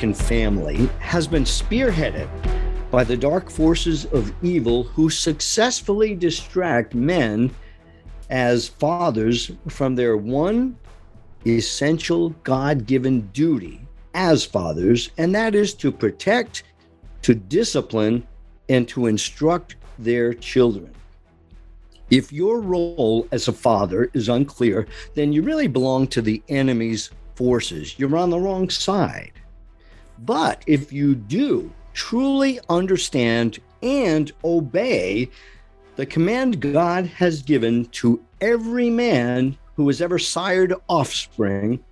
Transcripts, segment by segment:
American family has been spearheaded by the dark forces of evil who successfully distract men as fathers from their one essential God given duty as fathers, and that is to protect, to discipline, and to instruct their children. If your role as a father is unclear, then you really belong to the enemy's forces. You're on the wrong side. But if you do truly understand and obey the command God has given to every man who has ever sired offspring,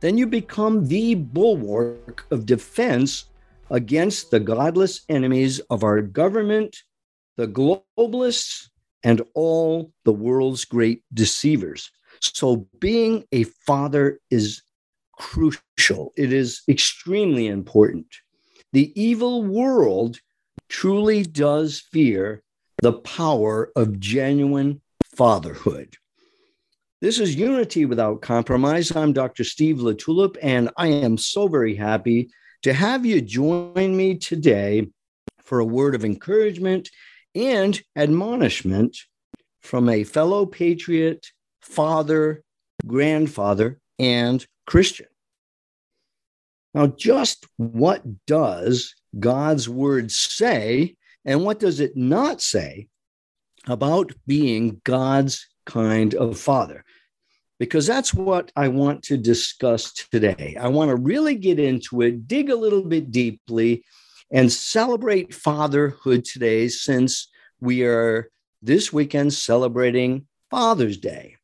then you become the bulwark of defense against the godless enemies of our government, the globalists, and all the world's great deceivers. So, being a father is crucial, it is extremely important. The evil world truly does fear the power of genuine fatherhood. This is Unity Without Compromise. I'm Dr. Steve LaTulippe, and I am so very happy to have you join me today for a word of encouragement and admonishment from a fellow patriot, father, grandfather, and Christian. Now, just what does God's word say, and what does it not say about being God's kind of father? Because that's what I want to discuss today. I want to really get into it, dig a little bit deeply, and celebrate fatherhood today since we are this weekend celebrating Father's Day.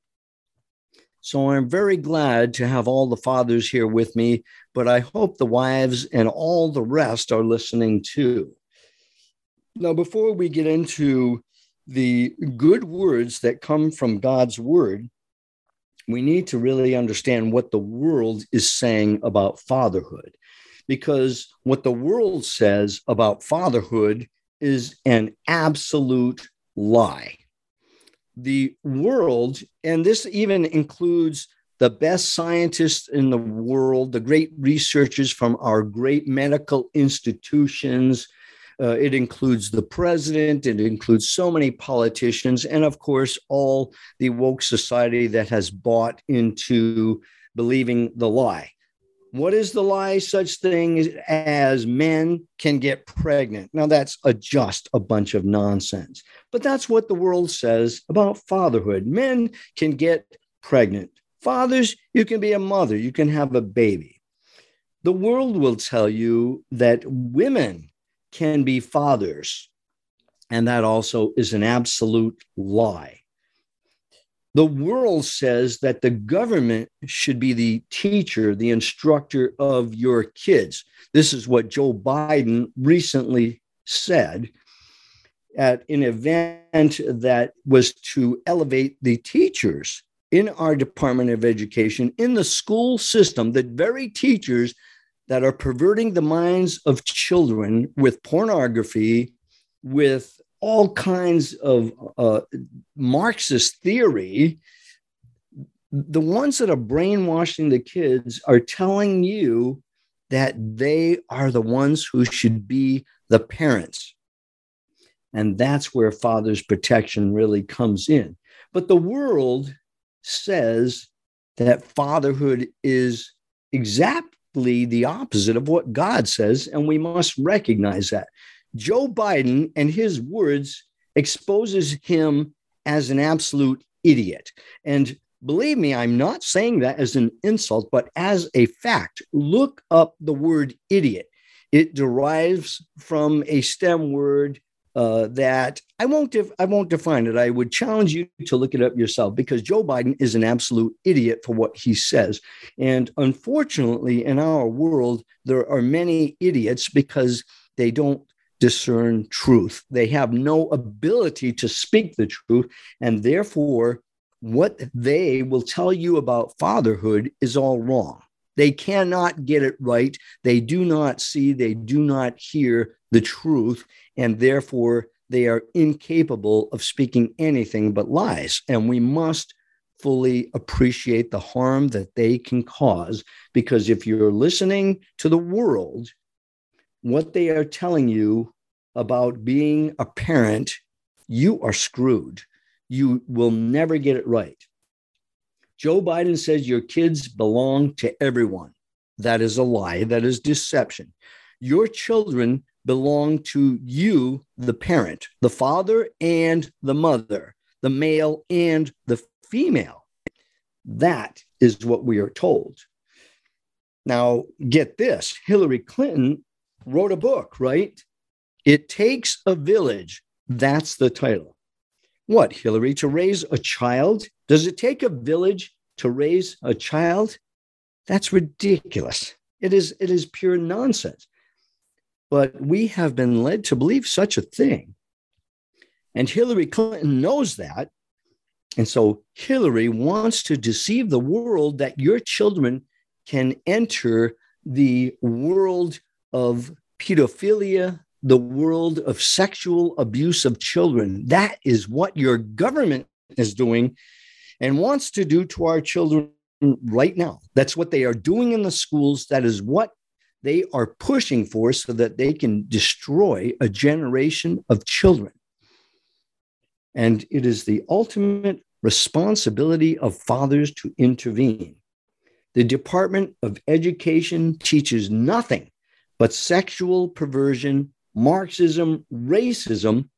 So I'm very glad to have all the fathers here with me, but I hope the wives and all the rest are listening too. Now, before we get into the good words that come from God's word, we need to really understand what the world is saying about fatherhood. Because what the world says about fatherhood is an absolute lie. The world, and this even includes the best scientists in the world, the great researchers from our great medical institutions. Uh, it includes the president, it includes so many politicians, and of course, all the woke society that has bought into believing the lie. What is the lie? Such thing as men can get pregnant. Now, that's a, just a bunch of nonsense. But that's what the world says about fatherhood. Men can get pregnant. Fathers, you can be a mother, you can have a baby. The world will tell you that women can be fathers. And that also is an absolute lie. The world says that the government should be the teacher, the instructor of your kids. This is what Joe Biden recently said at an event that was to elevate the teachers in our Department of Education, in the school system, the very teachers that are perverting the minds of children with pornography, with all kinds of uh, Marxist theory, the ones that are brainwashing the kids are telling you that they are the ones who should be the parents. And that's where father's protection really comes in. But the world says that fatherhood is exactly the opposite of what God says, and we must recognize that. Joe Biden and his words exposes him as an absolute idiot. And believe me, I'm not saying that as an insult, but as a fact. Look up the word idiot. It derives from a STEM word uh, that I won't def- I won't define it. I would challenge you to look it up yourself because Joe Biden is an absolute idiot for what he says. And unfortunately, in our world, there are many idiots because they don't discern truth. They have no ability to speak the truth. And therefore, what they will tell you about fatherhood is all wrong. They cannot get it right. They do not see, they do not hear the truth. And therefore, they are incapable of speaking anything but lies. And we must fully appreciate the harm that they can cause. Because if you're listening to the world, what they are telling you about being a parent, you are screwed. You will never get it right. Joe Biden says your kids belong to everyone. That is a lie. That is deception. Your children belong to you, the parent, the father and the mother, the male and the female. That is what we are told. Now, get this Hillary Clinton wrote a book, right? It Takes a Village. That's the title. What, Hillary, to raise a child? Does it take a village to raise a child? That's ridiculous. It is, it is pure nonsense. But we have been led to believe such a thing. And Hillary Clinton knows that. And so Hillary wants to deceive the world that your children can enter the world of pedophilia, the world of sexual abuse of children. That is what your government is doing and wants to do to our children right now. That's what they are doing in the schools. That is what they are pushing for so that they can destroy a generation of children. And it is the ultimate responsibility of fathers to intervene. The Department of Education teaches nothing but sexual perversion, Marxism, racism,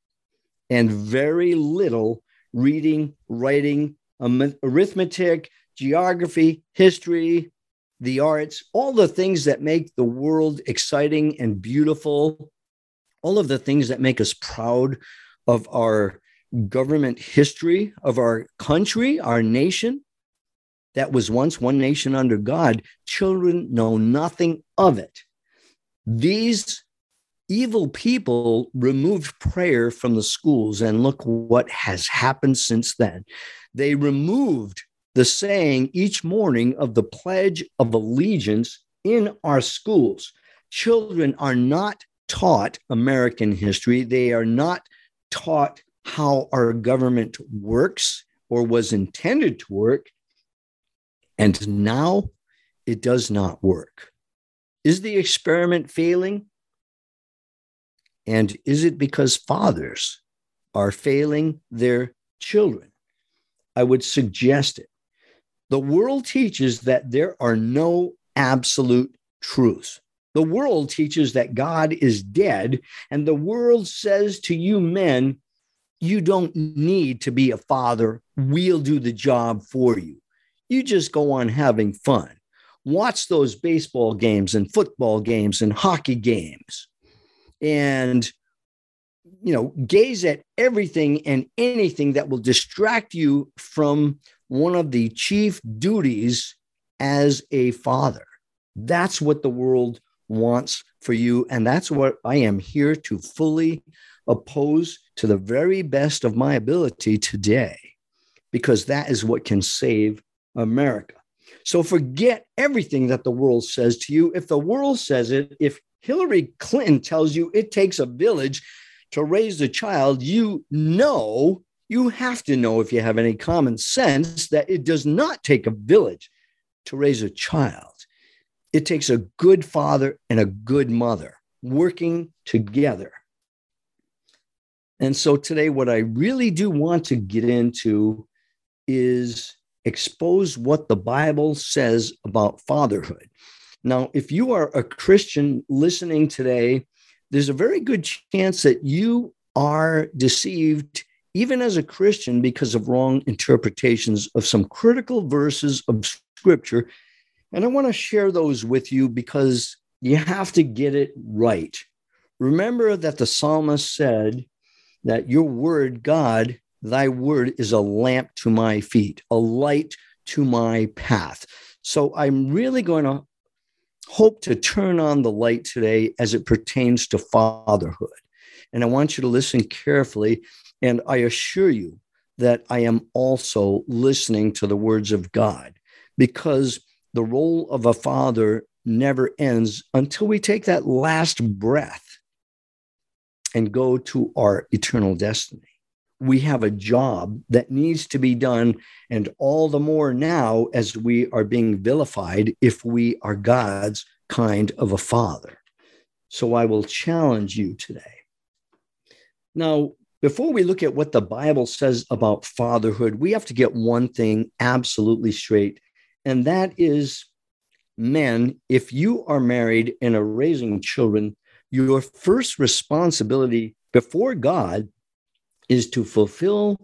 and very little reading, writing, arithmetic, geography, history, the arts, all the things that make the world exciting and beautiful, all of the things that make us proud of our government history, of our country, our nation that was once one nation under God, children know nothing of it. These evil people removed prayer from the schools, and look what has happened since then. They removed the saying each morning of the Pledge of Allegiance in our schools. Children are not taught American history, they are not taught how our government works or was intended to work. And now it does not work. Is the experiment failing? And is it because fathers are failing their children? I would suggest it. The world teaches that there are no absolute truths. The world teaches that God is dead, and the world says to you men, you don't need to be a father. We'll do the job for you. You just go on having fun. Watch those baseball games and football games and hockey games. And you know, gaze at everything and anything that will distract you from one of the chief duties as a father. That's what the world wants for you. And that's what I am here to fully oppose to the very best of my ability today, because that is what can save America. So forget everything that the world says to you. If the world says it, if Hillary Clinton tells you it takes a village to raise a child, you know, you have to know if you have any common sense that it does not take a village to raise a child. It takes a good father and a good mother working together. And so today, what I really do want to get into is expose what the Bible says about fatherhood. Now, if you are a Christian listening today, there's a very good chance that you are deceived, even as a Christian, because of wrong interpretations of some critical verses of scripture. And I want to share those with you because you have to get it right. Remember that the psalmist said that your word, God, thy word is a lamp to my feet, a light to my path. So I'm really going to hope to turn on the light today as it pertains to fatherhood. And I want you to listen carefully. And I assure you that I am also listening to the words of God because the role of a father never ends until we take that last breath and go to our eternal destiny. We have a job that needs to be done, and all the more now as we are being vilified if we are God's kind of a father. So I will challenge you today. Now, before we look at what the Bible says about fatherhood, we have to get one thing absolutely straight, and that is men, if you are married and are raising children, your first responsibility before God is to fulfill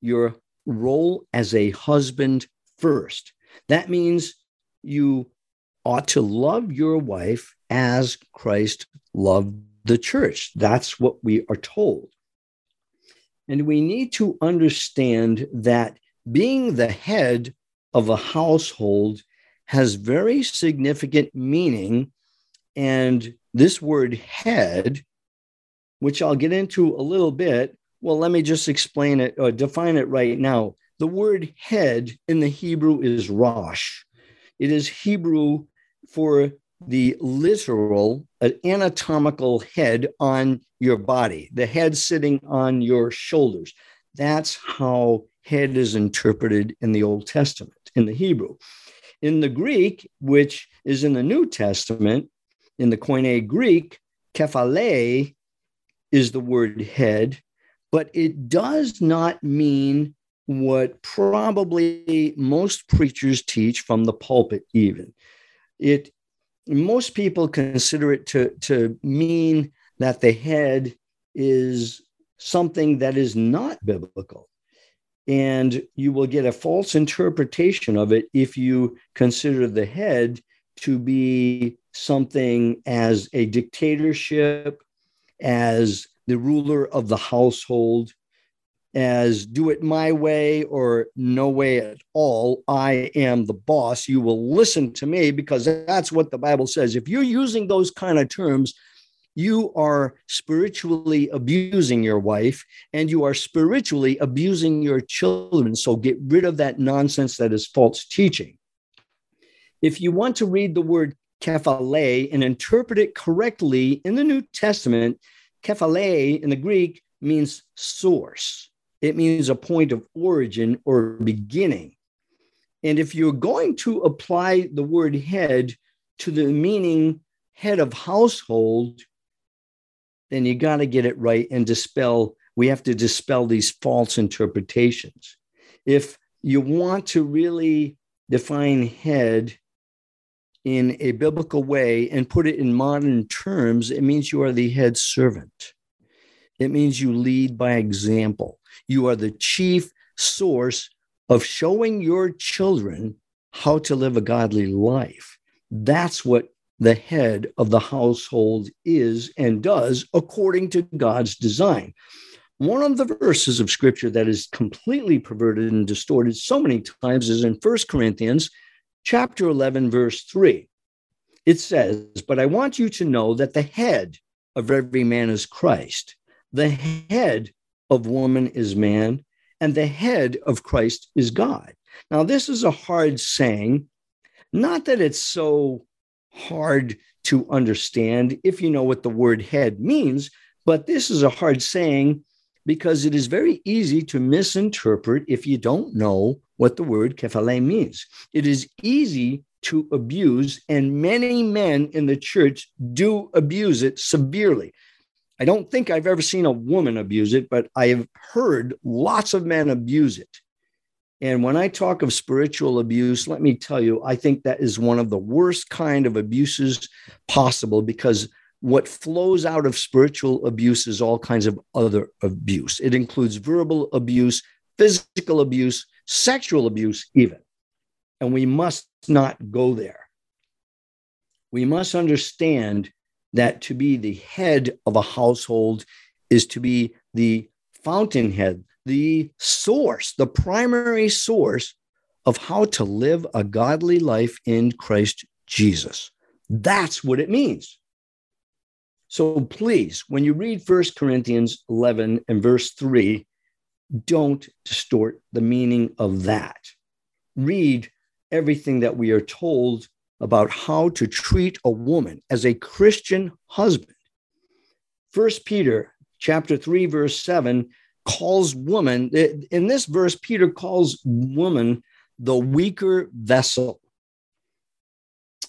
your role as a husband first. That means you ought to love your wife as Christ loved the church. That's what we are told. And we need to understand that being the head of a household has very significant meaning. And this word head, which I'll get into a little bit, well, let me just explain it or define it right now. The word head in the Hebrew is Rosh. It is Hebrew for the literal uh, anatomical head on your body, the head sitting on your shoulders. That's how head is interpreted in the Old Testament, in the Hebrew. In the Greek, which is in the New Testament, in the Koine Greek, kephale is the word head, but it does not mean what probably most preachers teach from the pulpit, even. It most people consider it to, to mean that the head is something that is not biblical. And you will get a false interpretation of it if you consider the head to be something as a dictatorship, as the ruler of the household, as do it my way or no way at all. I am the boss. You will listen to me because that's what the Bible says. If you're using those kind of terms, you are spiritually abusing your wife and you are spiritually abusing your children. So get rid of that nonsense that is false teaching. If you want to read the word kephale and interpret it correctly in the New Testament, kephale in the Greek means source. It means a point of origin or beginning. And if you're going to apply the word head to the meaning head of household, then you got to get it right and dispel, we have to dispel these false interpretations. If you want to really define head in a biblical way and put it in modern terms, it means you are the head servant. It means you lead by example. You are the chief source of showing your children how to live a godly life. That's what the head of the household is and does according to God's design. One of the verses of scripture that is completely perverted and distorted so many times is in First Corinthians chapter 11 verse 3. It says, "But I want you to know that the head of every man is Christ. The head of woman is man, and the head of Christ is God." Now, this is a hard saying, not that it's so hard to understand if you know what the word head means, but this is a hard saying because it is very easy to misinterpret if you don't know what the word kephale means. It is easy to abuse, and many men in the church do abuse it severely. I don't think I've ever seen a woman abuse it, but I have heard lots of men abuse it. And when I talk of spiritual abuse, let me tell you, I think that is one of the worst kind of abuses possible because what flows out of spiritual abuse is all kinds of other abuse. It includes verbal abuse, physical abuse, sexual abuse, even. And we must not go there. We must understand that to be the head of a household is to be the fountainhead, the source, the primary source of how to live a godly life in Christ Jesus. That's what it means. So please, when you read First Corinthians 11 and verse 3, don't distort the meaning of that. Read everything that we are told about how to treat a woman as a Christian husband. First Peter chapter 3 verse 7 calls woman, in this verse, Peter calls woman the weaker vessel.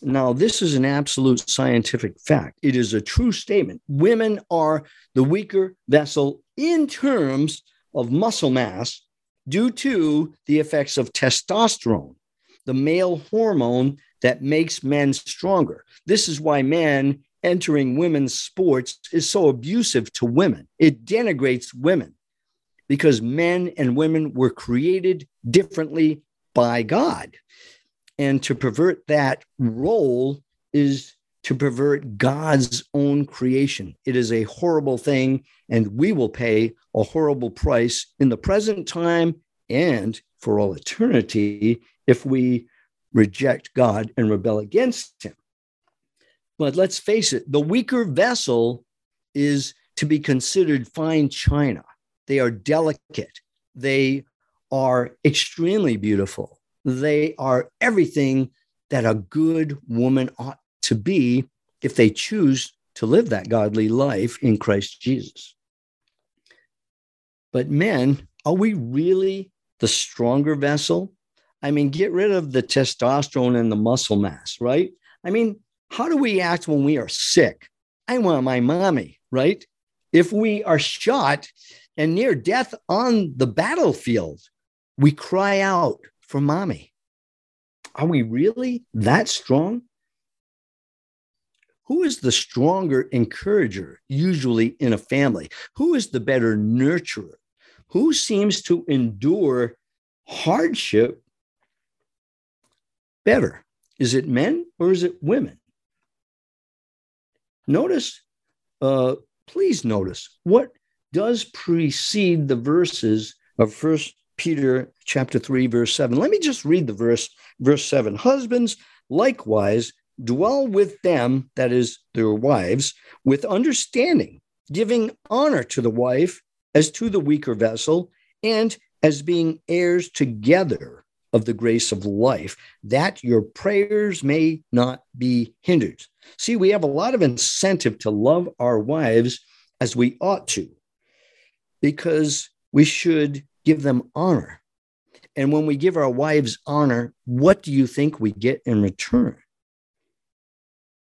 Now, this is an absolute scientific fact. It is a true statement. Women are the weaker vessel in terms of muscle mass due to the effects of testosterone, the male hormone that makes men stronger. This is why men entering women's sports is so abusive to women. It denigrates women because men and women were created differently by God. And to pervert that role is to pervert God's own creation. It is a horrible thing, and we will pay a horrible price in the present time and for all eternity if we reject God and rebel against Him. But let's face it, the weaker vessel is to be considered fine china. They are delicate. They are extremely beautiful. They are everything that a good woman ought to be if they choose to live that godly life in Christ Jesus. But men, are we really the stronger vessel? I mean, get rid of the testosterone and the muscle mass, right? I mean, how do we act when we are sick? I want my mommy, right? If we are shot and near death on the battlefield, we cry out for mommy. Are we really that strong? Who is the stronger encourager usually in a family? Who is the better nurturer? Who seems to endure hardship better? Is it men or is it women? Notice, uh, please notice what does precede the verses of First Peter chapter 3, verse 7. Let me just read the verse, verse 7. Husbands, likewise, dwell with them, that is, their wives, with understanding, giving honor to the wife as to the weaker vessel, and as being heirs together of the grace of life, that your prayers may not be hindered. See, we have a lot of incentive to love our wives as we ought to, because we should give them honor. And when we give our wives honor, what do you think we get in return?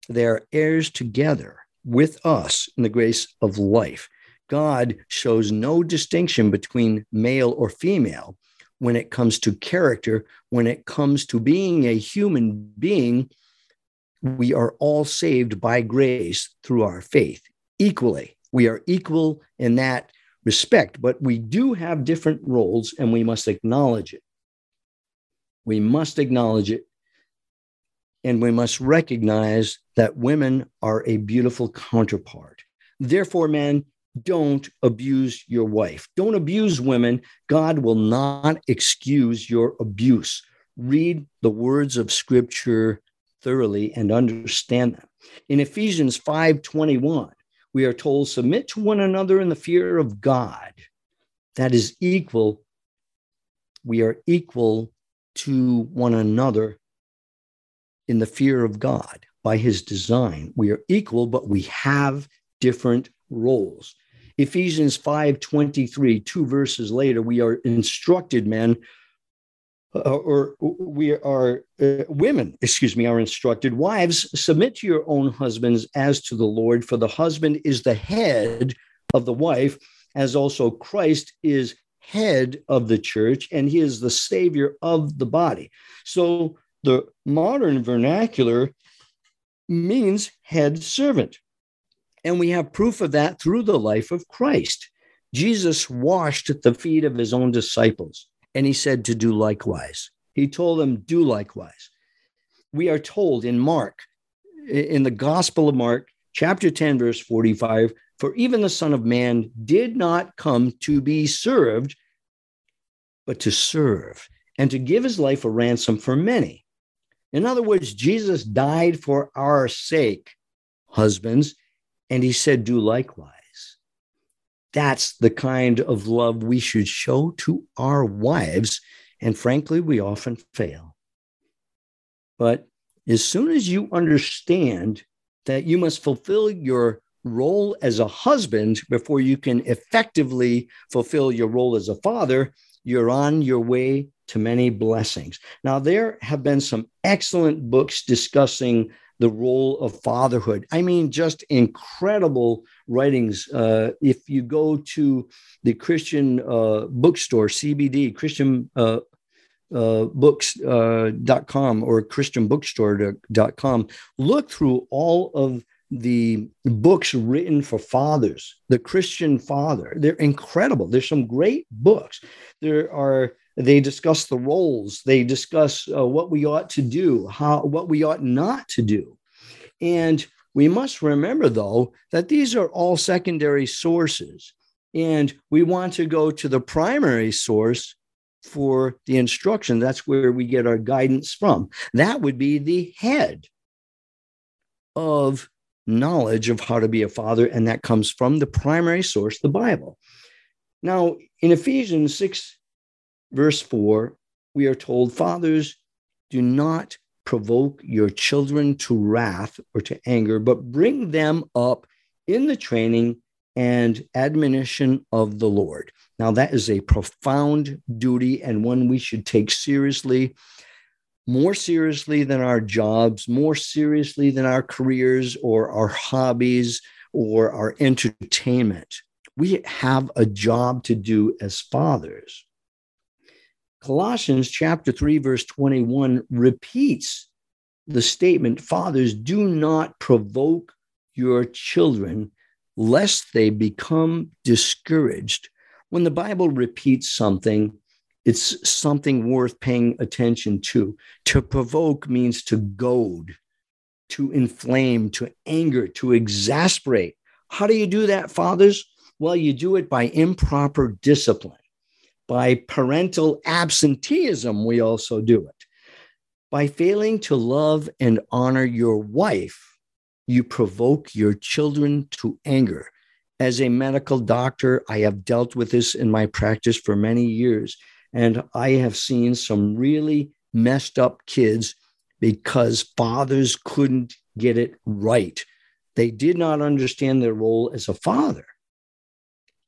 They are heirs together with us in the grace of life. God shows no distinction between male or female when it comes to character, when it comes to being a human being. We are all saved by grace through our faith equally. We are equal in that respect, but we do have different roles and we must acknowledge it. We must acknowledge it. And we must recognize that women are a beautiful counterpart. Therefore, men, don't abuse your wife. Don't abuse women. God will not excuse your abuse. Read the words of scripture thoroughly and understand them. In Ephesians 5:21, we are told submit to one another in the fear of God. That is equal. We are equal to one another in the fear of God by his design. We are equal, but we have different roles. Ephesians 5:23, two verses later, we are instructed, men, uh, or we are uh, women, excuse me, are instructed. Wives, submit to your own husbands as to the Lord, for the husband is the head of the wife, as also Christ is head of the church, and he is the savior of the body. So the modern vernacular means head servant. And we have proof of that through the life of Christ. Jesus washed at the feet of his own disciples, and he said to do likewise. He told them, do likewise. We are told in Mark, in the Gospel of Mark, chapter 10, verse 45, for even the Son of Man did not come to be served, but to serve and to give his life a ransom for many. In other words, Jesus died for our sake, husbands, and he said, Do likewise. That's the kind of love we should show to our wives. And frankly, we often fail. But as soon as you understand that you must fulfill your role as a husband before you can effectively fulfill your role as a father, you're on your way to many blessings. Now, there have been some excellent books discussing the role of fatherhood. I mean, just incredible writings. Uh, if you go to the Christian uh, bookstore, CBD, Christian uh, uh, books.com uh, or christianbookstore.com, look through all of the books written for fathers, the Christian father. They're incredible. There's some great books. There are they discuss the roles. They discuss uh, what we ought to do, how what we ought not to do, and we must remember though that these are all secondary sources, and we want to go to the primary source for the instruction. That's where we get our guidance from. That would be the head of knowledge of how to be a father, and that comes from the primary source, the Bible. Now, in Ephesians 6, verse 4, we are told, Fathers, do not provoke your children to wrath or to anger, but bring them up in the training and admonition of the Lord. Now, that is a profound duty and one we should take seriously more seriously than our jobs, more seriously than our careers or our hobbies or our entertainment. We have a job to do as fathers. Colossians chapter 3 verse 21 repeats the statement fathers do not provoke your children lest they become discouraged. When the Bible repeats something, it's something worth paying attention to. To provoke means to goad, to inflame, to anger, to exasperate. How do you do that, fathers? Well, you do it by improper discipline, by parental absenteeism, we also do it. By failing to love and honor your wife, you provoke your children to anger. As a medical doctor, I have dealt with this in my practice for many years. And I have seen some really messed up kids because fathers couldn't get it right. They did not understand their role as a father.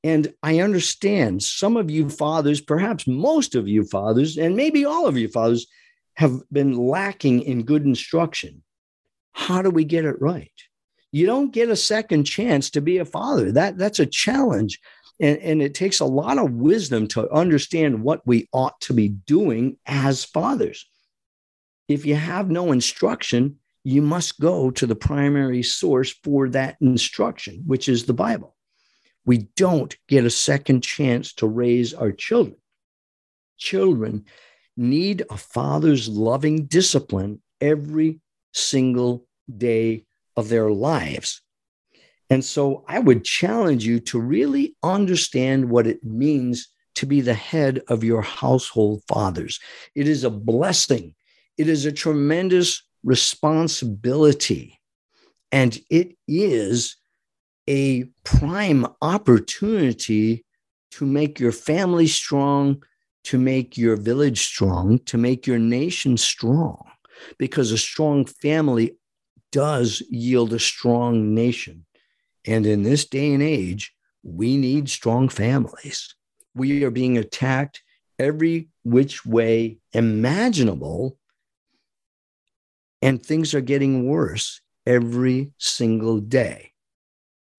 And I understand some of you fathers, perhaps most of you fathers, and maybe all of you fathers, have been lacking in good instruction. How do we get it right? You don't get a second chance to be a father. That, that's a challenge and, and it takes a lot of wisdom to understand what we ought to be doing as fathers. If you have no instruction, you must go to the primary source for that instruction, which is the Bible. We don't get a second chance to raise our children. Children need a father's loving discipline every single day of their lives. And so I would challenge you to really understand what it means to be the head of your household fathers. It is a blessing, it is a tremendous responsibility, and it is a prime opportunity to make your family strong, to make your village strong, to make your nation strong, because a strong family does yield a strong nation. And in this day and age, we need strong families. We are being attacked every which way imaginable, and things are getting worse every single day.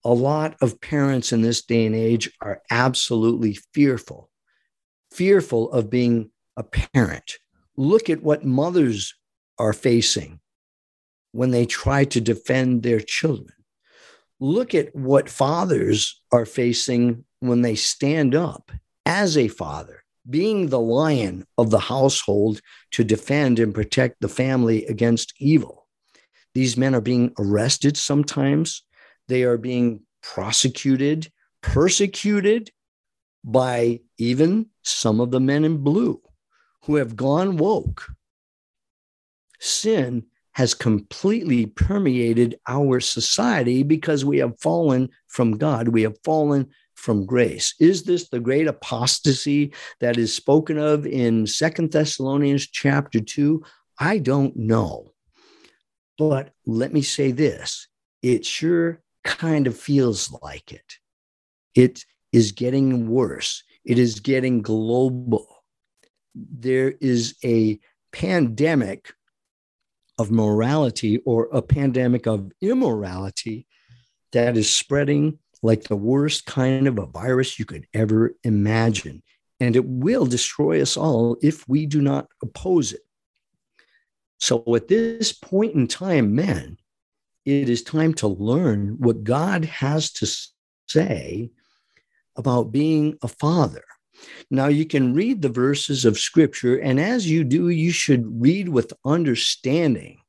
A lot of parents in this day and age are absolutely fearful, fearful of being a parent. Look at what mothers are facing when they try to defend their children look at what fathers are facing when they stand up as a father, being the lion of the household to defend and protect the family against evil. These men are being arrested sometimes, they are being prosecuted, persecuted by even some of the men in blue who have gone woke. Sin has completely permeated our society because we have fallen from God. We have fallen from grace. Is this the great apostasy that is spoken of in Second Thessalonians chapter 2? I don't know. But let me say this it sure kind of feels like it. It is getting worse. It is getting global. There is a pandemic of morality or a pandemic of immorality that is spreading like the worst kind of a virus you could ever imagine. And it will destroy us all if we do not oppose it. So at this point in time, men, it is time to learn what God has to say about being a father. Now, you can read the verses of scripture, and as you do, you should read with understanding.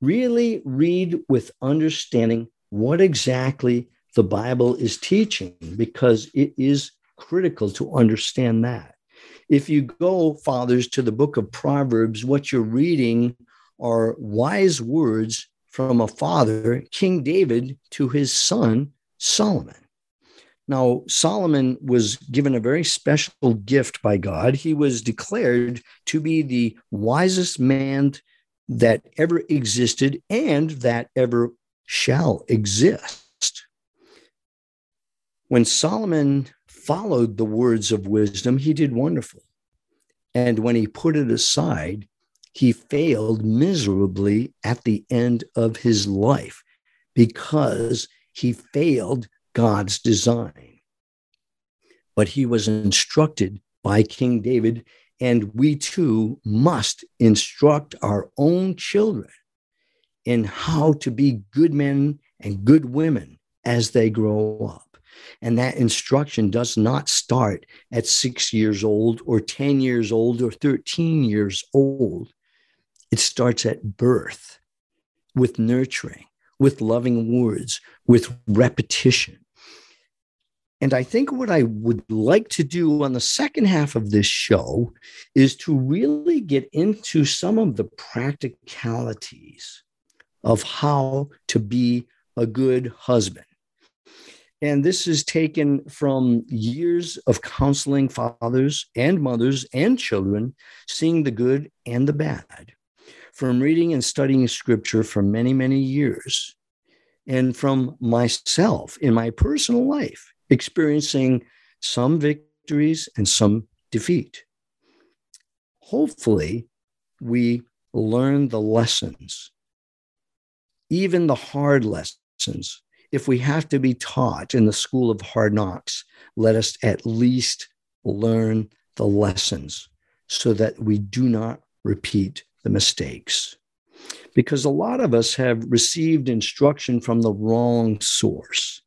Really read with understanding what exactly the Bible is teaching, because it is critical to understand that. If you go, fathers, to the book of Proverbs, what you're reading are wise words from a father, King David, to his son, Solomon. Now, Solomon was given a very special gift by God. He was declared to be the wisest man that ever existed and that ever shall exist. When Solomon followed the words of wisdom, he did wonderful. And when he put it aside, he failed miserably at the end of his life because he failed God's design. But he was instructed by King David, and we too must instruct our own children in how to be good men and good women as they grow up. And that instruction does not start at six years old or 10 years old or 13 years old. It starts at birth with nurturing, with loving words, with repetition. And I think what I would like to do on the second half of this show is to really get into some of the practicalities of how to be a good husband. And this is taken from years of counseling fathers and mothers and children, seeing the good and the bad, from reading and studying scripture for many, many years, and from myself in my personal life experiencing some victories and some defeat. Hopefully, we learn the lessons, even the hard lessons. If we have to be taught in the school of hard knocks, let us at least learn the lessons so that we do not repeat the mistakes. Because a lot of us have received instruction from the wrong source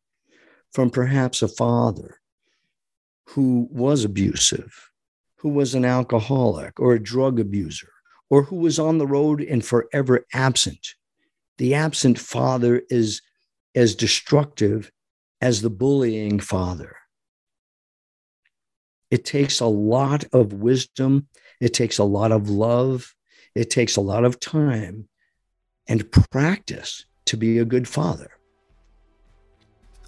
from perhaps a father who was abusive, who was an alcoholic or a drug abuser, or who was on the road and forever absent. The absent father is as destructive as the bullying father. It takes a lot of wisdom, it takes a lot of love, it takes a lot of time and practice to be a good father.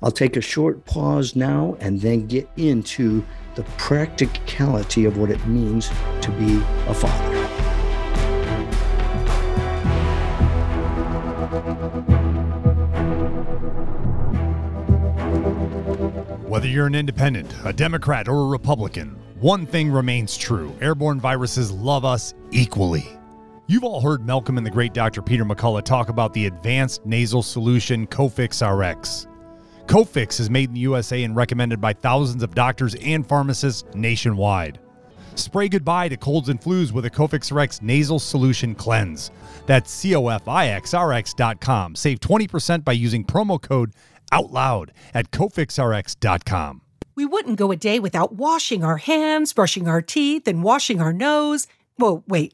I'll take a short pause now and then get into the practicality of what it means to be a father. Whether you're an independent, a Democrat, or a Republican, one thing remains true airborne viruses love us equally. You've all heard Malcolm and the great Dr. Peter McCullough talk about the advanced nasal solution Cofix RX. Cofix is made in the USA and recommended by thousands of doctors and pharmacists nationwide. Spray goodbye to colds and flus with a Cofix RX nasal solution cleanse. That's cofixrx.com. Save 20% by using promo code OUTLOUD at cofixrx.com. We wouldn't go a day without washing our hands, brushing our teeth, and washing our nose. Whoa, wait,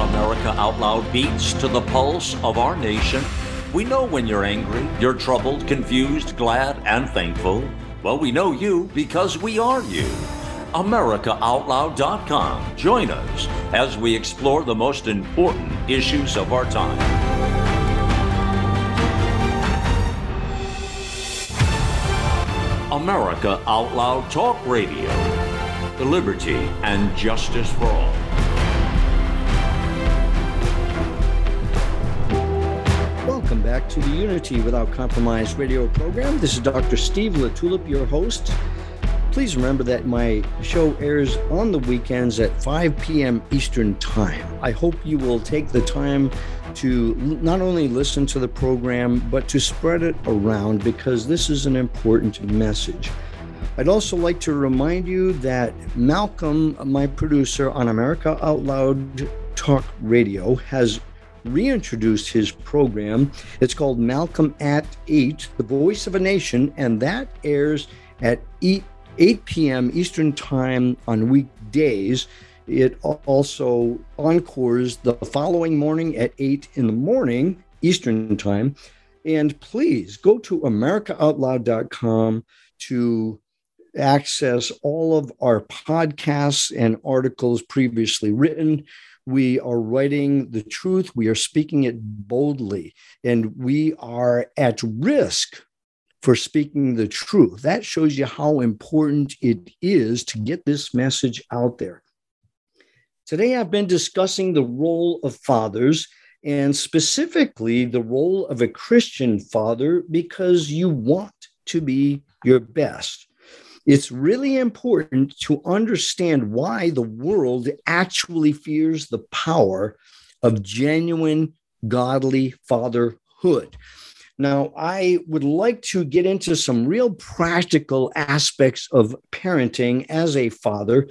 America Out Loud beats to the pulse of our nation. We know when you're angry, you're troubled, confused, glad, and thankful. Well, we know you because we are you. AmericaOutloud.com. Join us as we explore the most important issues of our time. America Out Loud Talk Radio. Liberty and justice for all. Welcome back to the Unity Without Compromise radio program. This is Dr. Steve LaTulippe, your host. Please remember that my show airs on the weekends at 5 p.m. Eastern Time. I hope you will take the time to not only listen to the program, but to spread it around because this is an important message. I'd also like to remind you that Malcolm, my producer on America Out Loud Talk Radio, has reintroduced his program. It's called Malcolm at 8, The Voice of a Nation, and that airs at 8, 8 p.m. Eastern Time on weekdays. It also encores the following morning at 8 in the morning Eastern Time. And please go to AmericaOutloud.com to access all of our podcasts and articles previously written. We are writing the truth, we are speaking it boldly, and we are at risk for speaking the truth. That shows you how important it is to get this message out there. Today, I've been discussing the role of fathers and specifically the role of a Christian father because you want to be your best. It's really important to understand why the world actually fears the power of genuine godly fatherhood. Now, I would like to get into some real practical aspects of parenting as a father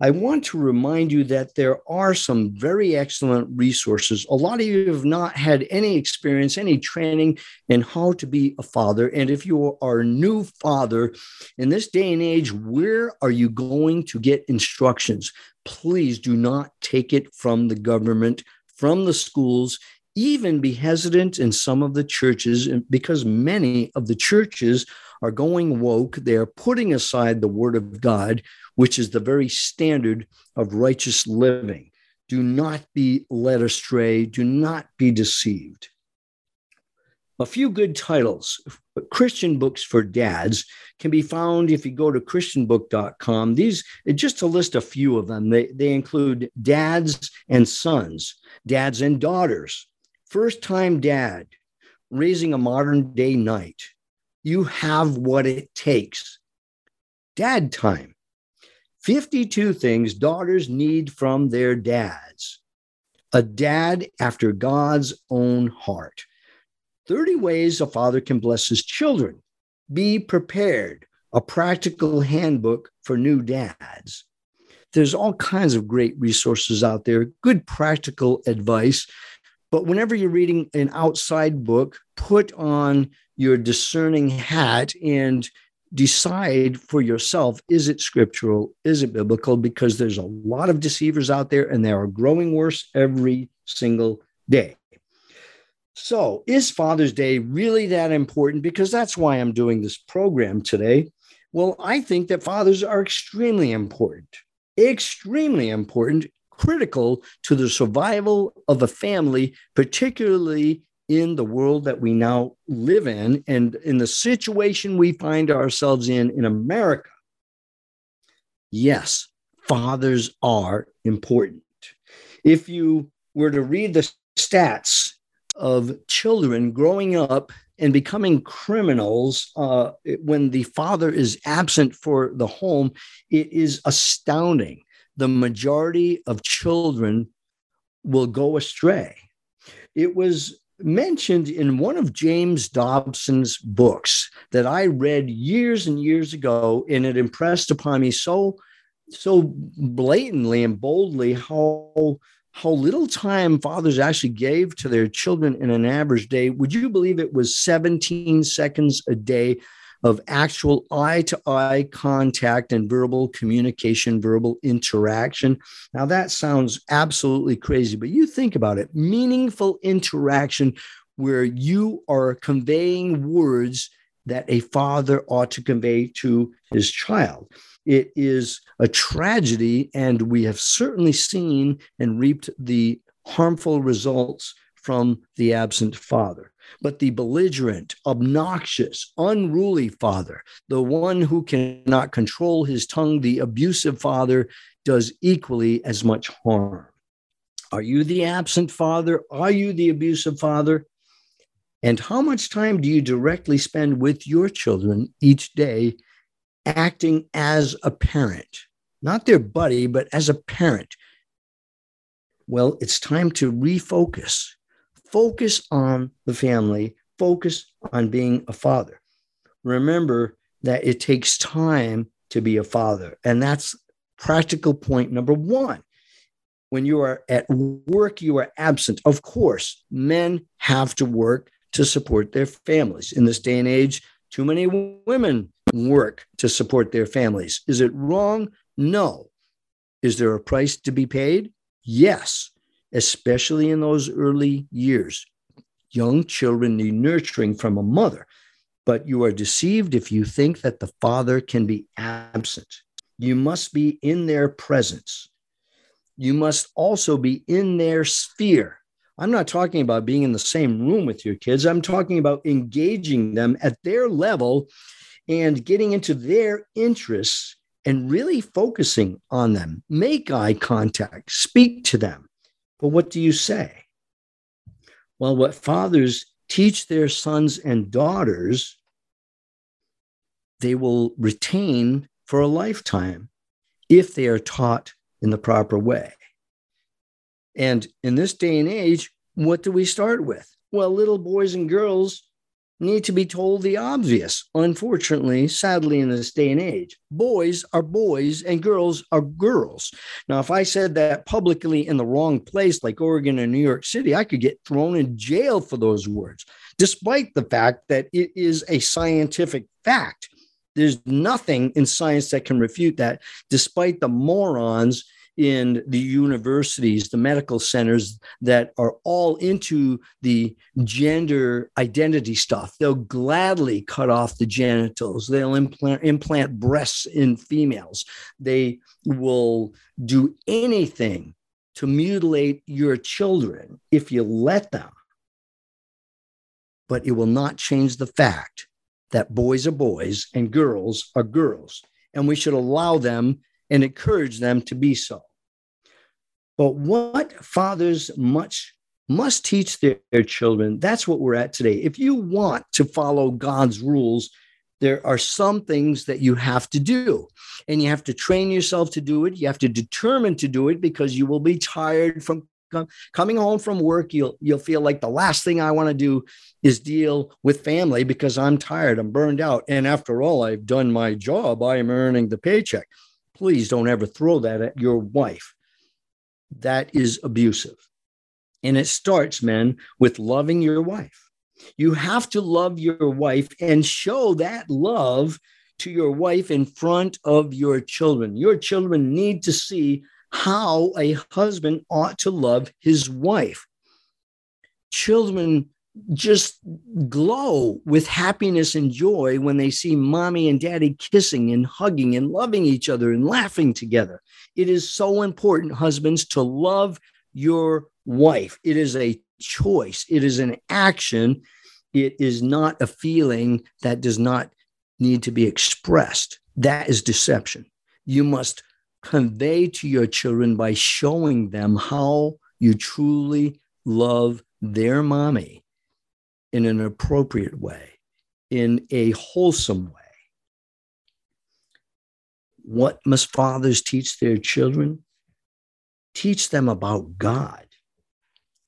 I want to remind you that there are some very excellent resources. A lot of you have not had any experience, any training in how to be a father. And if you are a new father in this day and age, where are you going to get instructions? Please do not take it from the government, from the schools. Even be hesitant in some of the churches because many of the churches are going woke. They are putting aside the word of God, which is the very standard of righteous living. Do not be led astray. Do not be deceived. A few good titles, Christian books for dads, can be found if you go to christianbook.com. These, just to list a few of them, they, they include Dads and Sons, Dads and Daughters, First Time Dad, Raising a Modern Day Knight, you have what it takes. Dad time. 52 things daughters need from their dads. A dad after God's own heart. 30 ways a father can bless his children. Be prepared. A practical handbook for new dads. There's all kinds of great resources out there, good practical advice. But whenever you're reading an outside book, put on your discerning hat and decide for yourself is it scriptural is it biblical because there's a lot of deceivers out there and they are growing worse every single day So, is Father's Day really that important? Because that's why I'm doing this program today. Well, I think that fathers are extremely important, extremely important, critical to the survival of a family, particularly in the world that we now live in and in the situation we find ourselves in in America. Yes, fathers are important. If you were to read the stats of children growing up and becoming criminals uh, when the father is absent for the home, it is astounding. The majority of children will go astray. It was mentioned in one of James Dobson's books that I read years and years ago, and it impressed upon me so so blatantly and boldly how how little time fathers actually gave to their children in an average day. Would you believe it was 17 seconds a day of actual eye to eye contact and verbal communication, verbal interaction? Now, that sounds absolutely crazy, but you think about it meaningful interaction where you are conveying words that a father ought to convey to his child. It is a tragedy, and we have certainly seen and reaped the harmful results from the absent father. But the belligerent, obnoxious, unruly father, the one who cannot control his tongue, the abusive father, does equally as much harm. Are you the absent father? Are you the abusive father? And how much time do you directly spend with your children each day acting as a parent, not their buddy, but as a parent. Well, it's time to refocus. Focus on the family, focus on being a father. Remember that it takes time to be a father. And that's practical point number one. When you are at work, you are absent. Of course, men have to work to support their families. In this day and age, too many women work to support their families. Is it wrong? No. Is there a price to be paid? Yes, especially in those early years. Young children need nurturing from a mother, but you are deceived if you think that the father can be absent. You must be in their presence. You must also be in their sphere. I'm not talking about being in the same room with your kids. I'm talking about engaging them at their level and getting into their interests and really focusing on them. Make eye contact, speak to them. But what do you say? Well, what fathers teach their sons and daughters, they will retain for a lifetime if they are taught in the proper way. And in this day and age, what do we start with? Well, little boys and girls need to be told the obvious. Unfortunately, sadly, in this day and age, boys are boys and girls are girls. Now, if I said that publicly in the wrong place, like Oregon and New York City, I could get thrown in jail for those words, despite the fact that it is a scientific fact. There's nothing in science that can refute that, despite the morons in the universities, the medical centers that are all into the gender identity stuff. They'll gladly cut off the genitals. They'll implant, implant breasts in females. They will do anything to mutilate your children if you let them. But it will not change the fact that boys are boys and girls are girls. And we should allow them and encourage them to be so. But what fathers much must teach their, their, children, that's what we're at today. If you want to follow God's rules, there are some things that you have to do. And you have to train yourself to do it. You have to determine to do it because you will be tired from coming home from work. You'll you'll feel like the last thing I want to do is deal with family because I'm tired, I'm burned out. And after all, I've done my job. I am earning the paycheck. Please don't ever throw that at your wife that is abusive. And it starts, men, with loving your wife. You have to love your wife and show that love to your wife in front of your children. Your children need to see how a husband ought to love his wife. Children just glow with happiness and joy when they see mommy and daddy kissing and hugging and loving each other and laughing together. It is so important, husbands, to love your wife. It is a choice, it is an action. It is not a feeling that does not need to be expressed. That is deception. You must convey to your children by showing them how you truly love their mommy in an appropriate way, in a wholesome way. What must fathers teach their children? Teach them about God.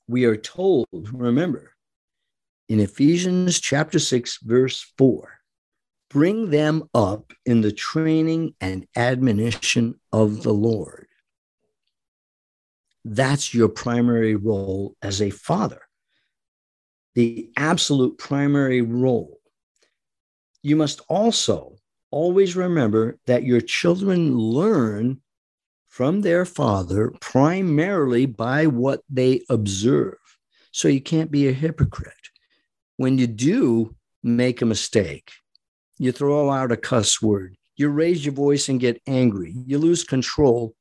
We are told, remember, in Ephesians chapter 6, verse 4, bring them up in the training and admonition of the Lord. That's your primary role as a father the absolute primary role. You must also always remember that your children learn from their father primarily by what they observe. So you can't be a hypocrite. When you do make a mistake, you throw out a cuss word, you raise your voice and get angry, you lose control,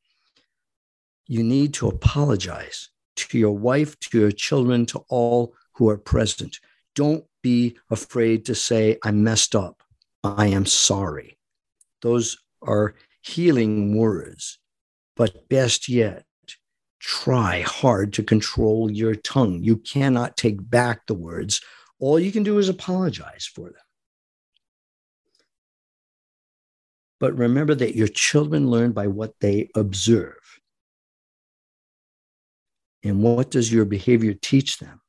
you need to apologize to your wife, to your children, to all who are present. Don't be afraid to say, I messed up. I am sorry. Those are healing words. But best yet, try hard to control your tongue. You cannot take back the words. All you can do is apologize for them. But remember that your children learn by what they observe. And what does your behavior teach them?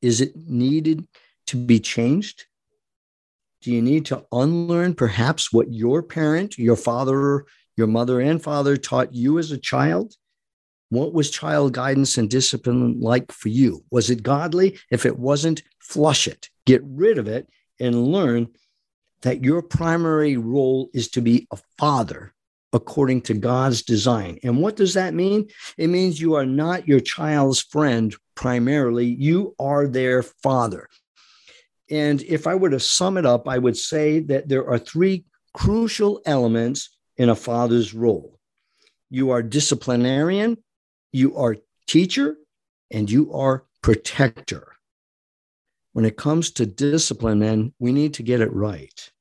Is it needed to be changed? Do you need to unlearn perhaps what your parent, your father, your mother and father taught you as a child? What was child guidance and discipline like for you? Was it godly? If it wasn't, flush it, get rid of it, and learn that your primary role is to be a father according to God's design. And what does that mean? It means you are not your child's friend primarily, you are their father. And if I were to sum it up, I would say that there are three crucial elements in a father's role you are disciplinarian, you are teacher, and you are protector. When it comes to discipline, then we need to get it right.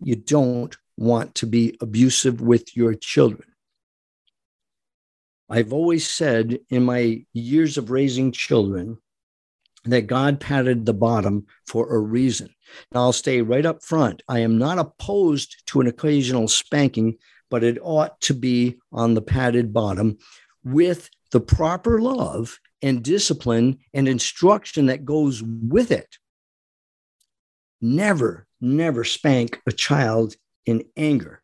You don't want to be abusive with your children. I've always said in my years of raising children that God patted the bottom for a reason. Now, I'll stay right up front. I am not opposed to an occasional spanking, but it ought to be on the padded bottom with the proper love and discipline and instruction that goes with it. Never, never spank a child in anger.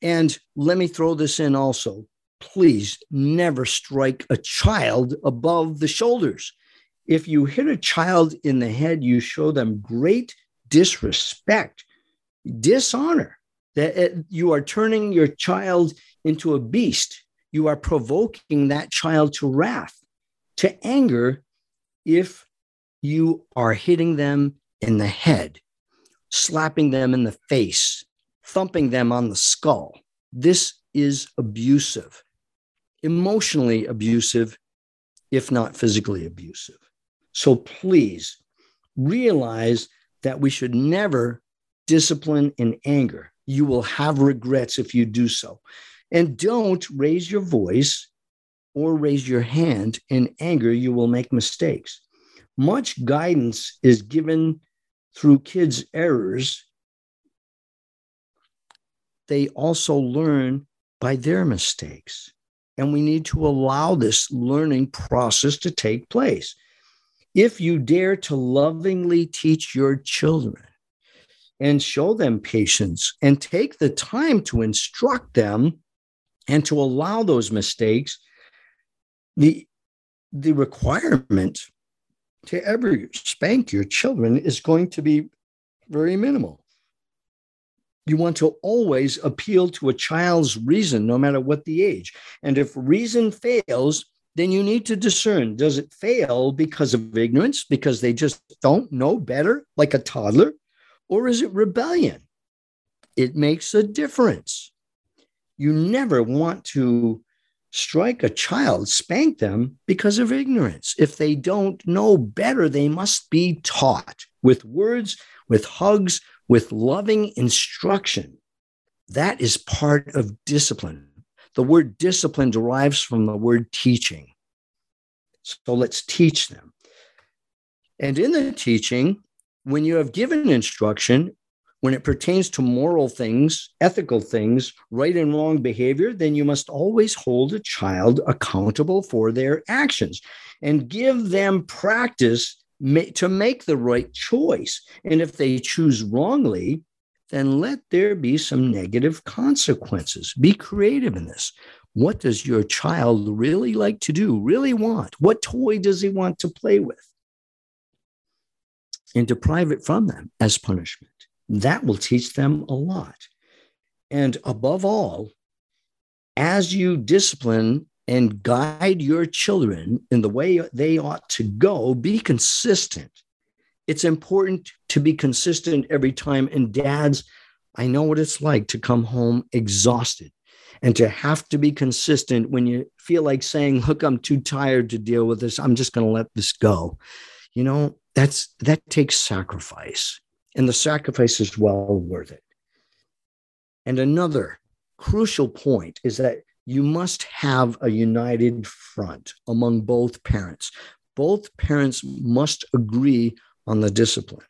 And let me throw this in also please never strike a child above the shoulders. If you hit a child in the head, you show them great disrespect, dishonor, that eh, you are turning your child into a beast. You are provoking that child to wrath, to anger, if you are hitting them in the head, slapping them in the face, thumping them on the skull. This is abusive, emotionally abusive, if not physically abusive. So please realize that we should never discipline in anger. You will have regrets if you do so. And don't raise your voice or raise your hand in anger. You will make mistakes. Much guidance is given through kids' errors they also learn by their mistakes. And we need to allow this learning process to take place. If you dare to lovingly teach your children and show them patience and take the time to instruct them and to allow those mistakes, the, the requirement to ever spank your children is going to be very minimal you want to always appeal to a child's reason, no matter what the age. And if reason fails, then you need to discern does it fail because of ignorance, because they just don't know better, like a toddler, or is it rebellion? It makes a difference. You never want to strike a child, spank them because of ignorance. If they don't know better, they must be taught with words, with hugs, with loving instruction. That is part of discipline. The word discipline derives from the word teaching. So let's teach them. And in the teaching, when you have given instruction, when it pertains to moral things, ethical things, right and wrong behavior, then you must always hold a child accountable for their actions and give them practice to make the right choice. And if they choose wrongly, then let there be some negative consequences. Be creative in this. What does your child really like to do, really want? What toy does he want to play with? And deprive it from them as punishment. That will teach them a lot. And above all, as you discipline and guide your children in the way they ought to go, be consistent. It's important to be consistent every time. And dads, I know what it's like to come home exhausted and to have to be consistent when you feel like saying, Look, I'm too tired to deal with this. I'm just going to let this go. You know, that's that takes sacrifice, and the sacrifice is well worth it. And another crucial point is that you must have a united front among both parents. Both parents must agree on the discipline.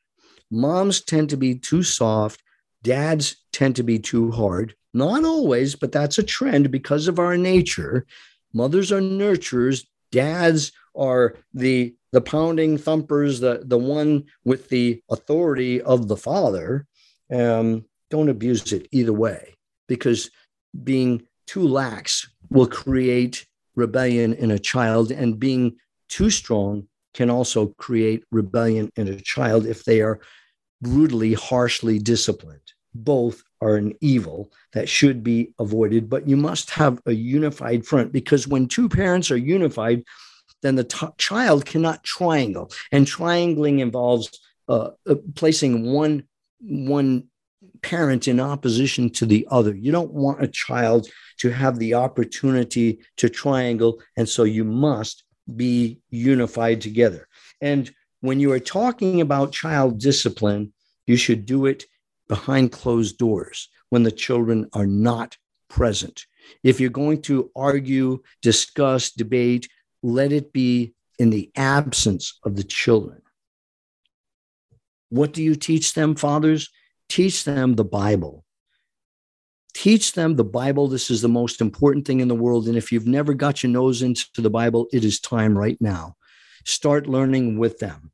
Moms tend to be too soft, dads tend to be too hard. Not always, but that's a trend because of our nature. Mothers are nurturers, dads are the the pounding thumpers, the the one with the authority of the father. Um, don't abuse it either way, because being too lax will create rebellion in a child, and being too strong can also create rebellion in a child if they are brutally, harshly disciplined. Both are an evil that should be avoided, but you must have a unified front because when two parents are unified, then the t- child cannot triangle, and triangling involves uh, uh, placing one one parent in opposition to the other. You don't want a child to have the opportunity to triangle. And so you must be unified together. And when you are talking about child discipline, you should do it behind closed doors when the children are not present. If you're going to argue, discuss, debate, let it be in the absence of the children. What do you teach them, fathers? Teach them the Bible. Teach them the Bible. This is the most important thing in the world. And if you've never got your nose into the Bible, it is time right now. Start learning with them.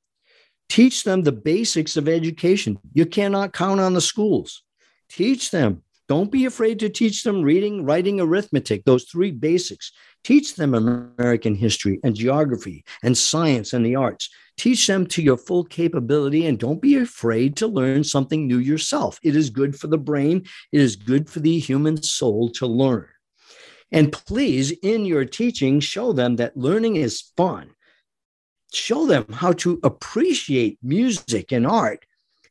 Teach them the basics of education. You cannot count on the schools. Teach them. Don't be afraid to teach them reading, writing, arithmetic, those three basics. Teach them American history and geography and science and the arts. Teach them to your full capability and don't be afraid to learn something new yourself. It is good for the brain, it is good for the human soul to learn. And please, in your teaching, show them that learning is fun. Show them how to appreciate music and art.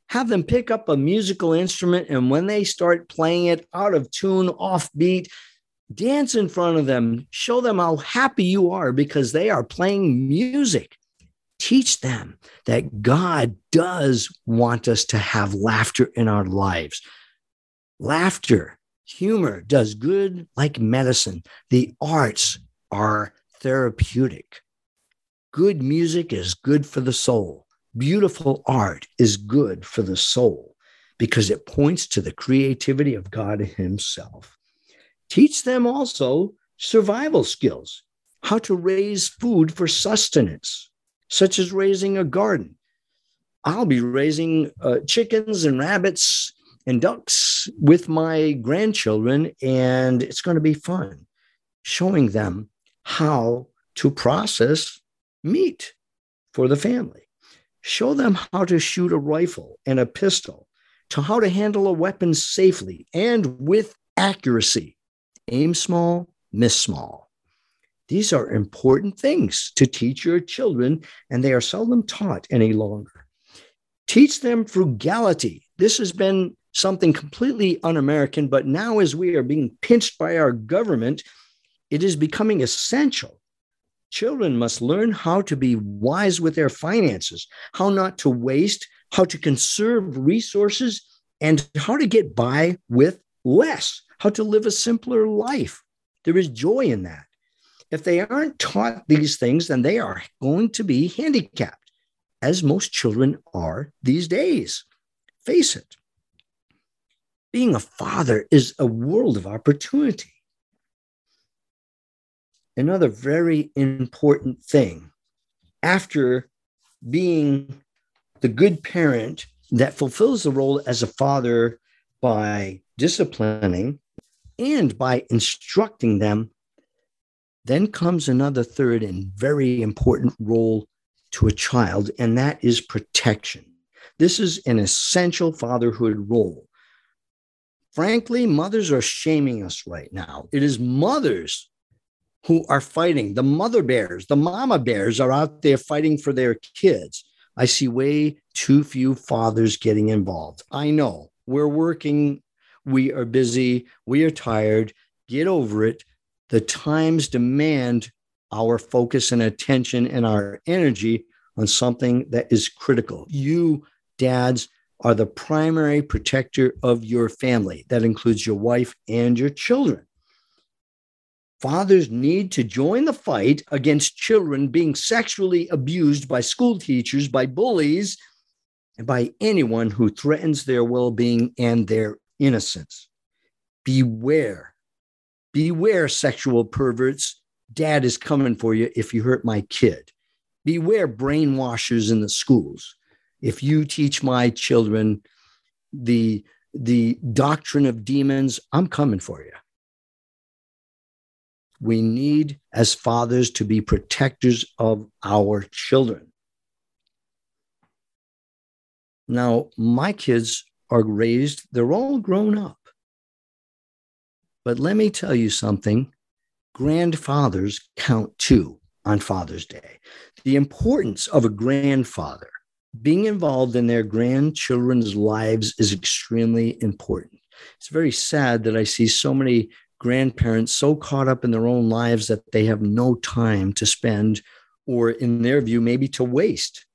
Have them pick up a musical instrument, and when they start playing it out of tune, offbeat, dance in front of them, show them how happy you are because they are playing music. Teach them that God does want us to have laughter in our lives. Laughter, humor does good like medicine. The arts are therapeutic. Good music is good for the soul. Beautiful art is good for the soul because it points to the creativity of God Himself. Teach them also survival skills, how to raise food for sustenance, such as raising a garden. I'll be raising uh, chickens and rabbits and ducks with my grandchildren, and it's going to be fun showing them how to process meat for the family. Show them how to shoot a rifle and a pistol, to how to handle a weapon safely and with accuracy aim small, miss small. These are important things to teach your children, and they are seldom taught any longer. Teach them frugality. This has been something completely un American, but now as we are being pinched by our government, it is becoming essential. Children must learn how to be wise with their finances, how not to waste, how to conserve resources, and how to get by with less, how to live a simpler life. There is joy in that. If they aren't taught these things, then they are going to be handicapped, as most children are these days. Face it. Being a father is a world of opportunity. Another very important thing after being the good parent that fulfills the role as a father by disciplining and by instructing them, then comes another third and very important role to a child, and that is protection. This is an essential fatherhood role. Frankly, mothers are shaming us right now. It is mothers who are fighting. The mother bears, the mama bears are out there fighting for their kids. I see way too few fathers getting involved. I know we're working, we are busy, we are tired. Get over it. The times demand our focus and attention and our energy on something that is critical. You, dads, are the primary protector of your family. That includes your wife and your children. Fathers need to join the fight against children being sexually abused by school teachers, by bullies, and by anyone who threatens their well being and their innocence. Beware. Beware, sexual perverts. Dad is coming for you if you hurt my kid. Beware, brainwashers in the schools. If you teach my children the, the doctrine of demons, I'm coming for you. We need, as fathers, to be protectors of our children. Now, my kids are raised, they're all grown up. But let me tell you something grandfathers count too on Father's Day. The importance of a grandfather being involved in their grandchildren's lives is extremely important. It's very sad that I see so many grandparents so caught up in their own lives that they have no time to spend, or in their view, maybe to waste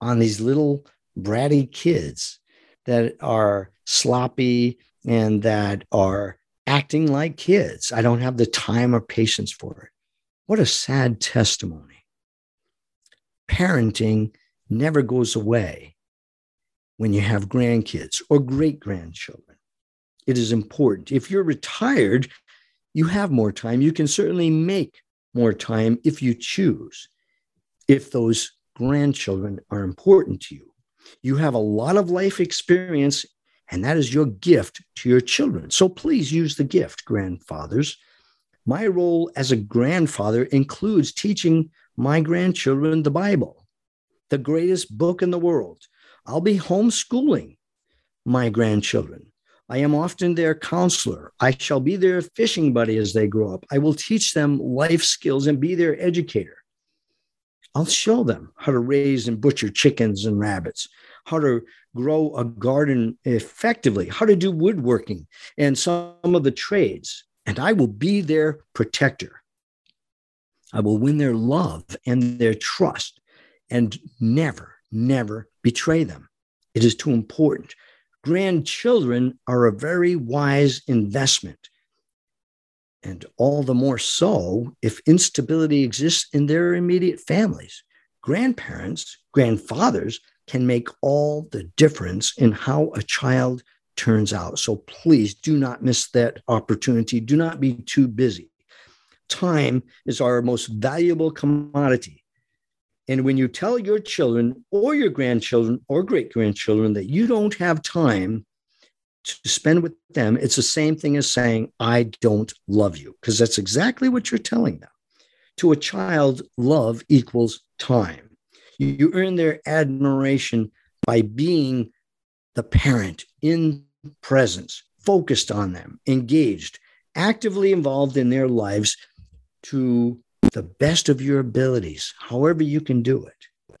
on these little bratty kids that are sloppy and that are acting like kids. I don't have the time or patience for it. What a sad testimony. Parenting never goes away when you have grandkids or great grandchildren it is important. If you're retired, you have more time. You can certainly make more time if you choose, if those grandchildren are important to you. You have a lot of life experience, and that is your gift to your children. So please use the gift, grandfathers. My role as a grandfather includes teaching my grandchildren the Bible, the greatest book in the world. I'll be homeschooling my grandchildren. I am often their counselor. I shall be their fishing buddy as they grow up. I will teach them life skills and be their educator. I'll show them how to raise and butcher chickens and rabbits, how to grow a garden effectively, how to do woodworking and some of the trades. And I will be their protector. I will win their love and their trust and never, never betray them. It is too important grandchildren are a very wise investment. And all the more so if instability exists in their immediate families. Grandparents, grandfathers can make all the difference in how a child turns out. So please do not miss that opportunity. Do not be too busy. Time is our most valuable commodity. And when you tell your children or your grandchildren or great grandchildren that you don't have time to spend with them, it's the same thing as saying, I don't love you, because that's exactly what you're telling them. To a child, love equals time. You earn their admiration by being the parent in presence, focused on them, engaged, actively involved in their lives to the best of your abilities, however you can do it.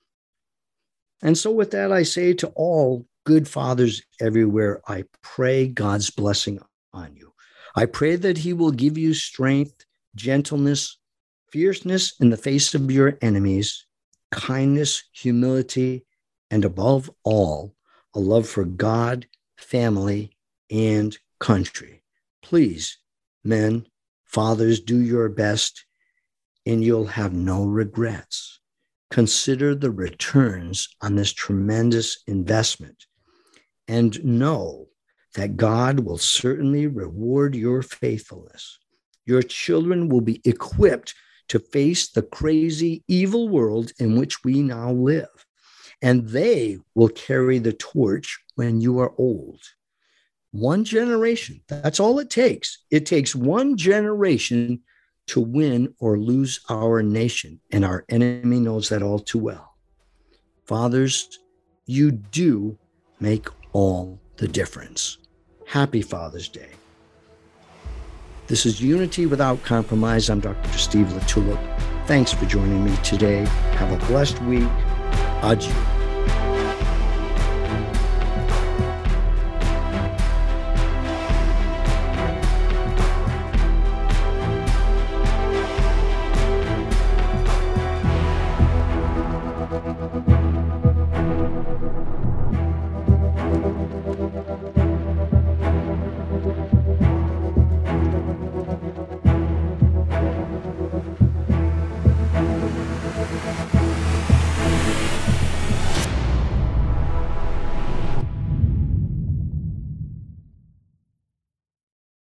And so, with that, I say to all good fathers everywhere, I pray God's blessing on you. I pray that He will give you strength, gentleness, fierceness in the face of your enemies, kindness, humility, and above all, a love for God, family, and country. Please, men, fathers, do your best and you'll have no regrets. Consider the returns on this tremendous investment and know that God will certainly reward your faithfulness. Your children will be equipped to face the crazy, evil world in which we now live, and they will carry the torch when you are old. One generation, that's all it takes. It takes one generation to win or lose our nation, and our enemy knows that all too well. Fathers, you do make all the difference. Happy Father's Day. This is Unity Without Compromise. I'm Dr. Steve LaTulippe. Thanks for joining me today. Have a blessed week. Adieu.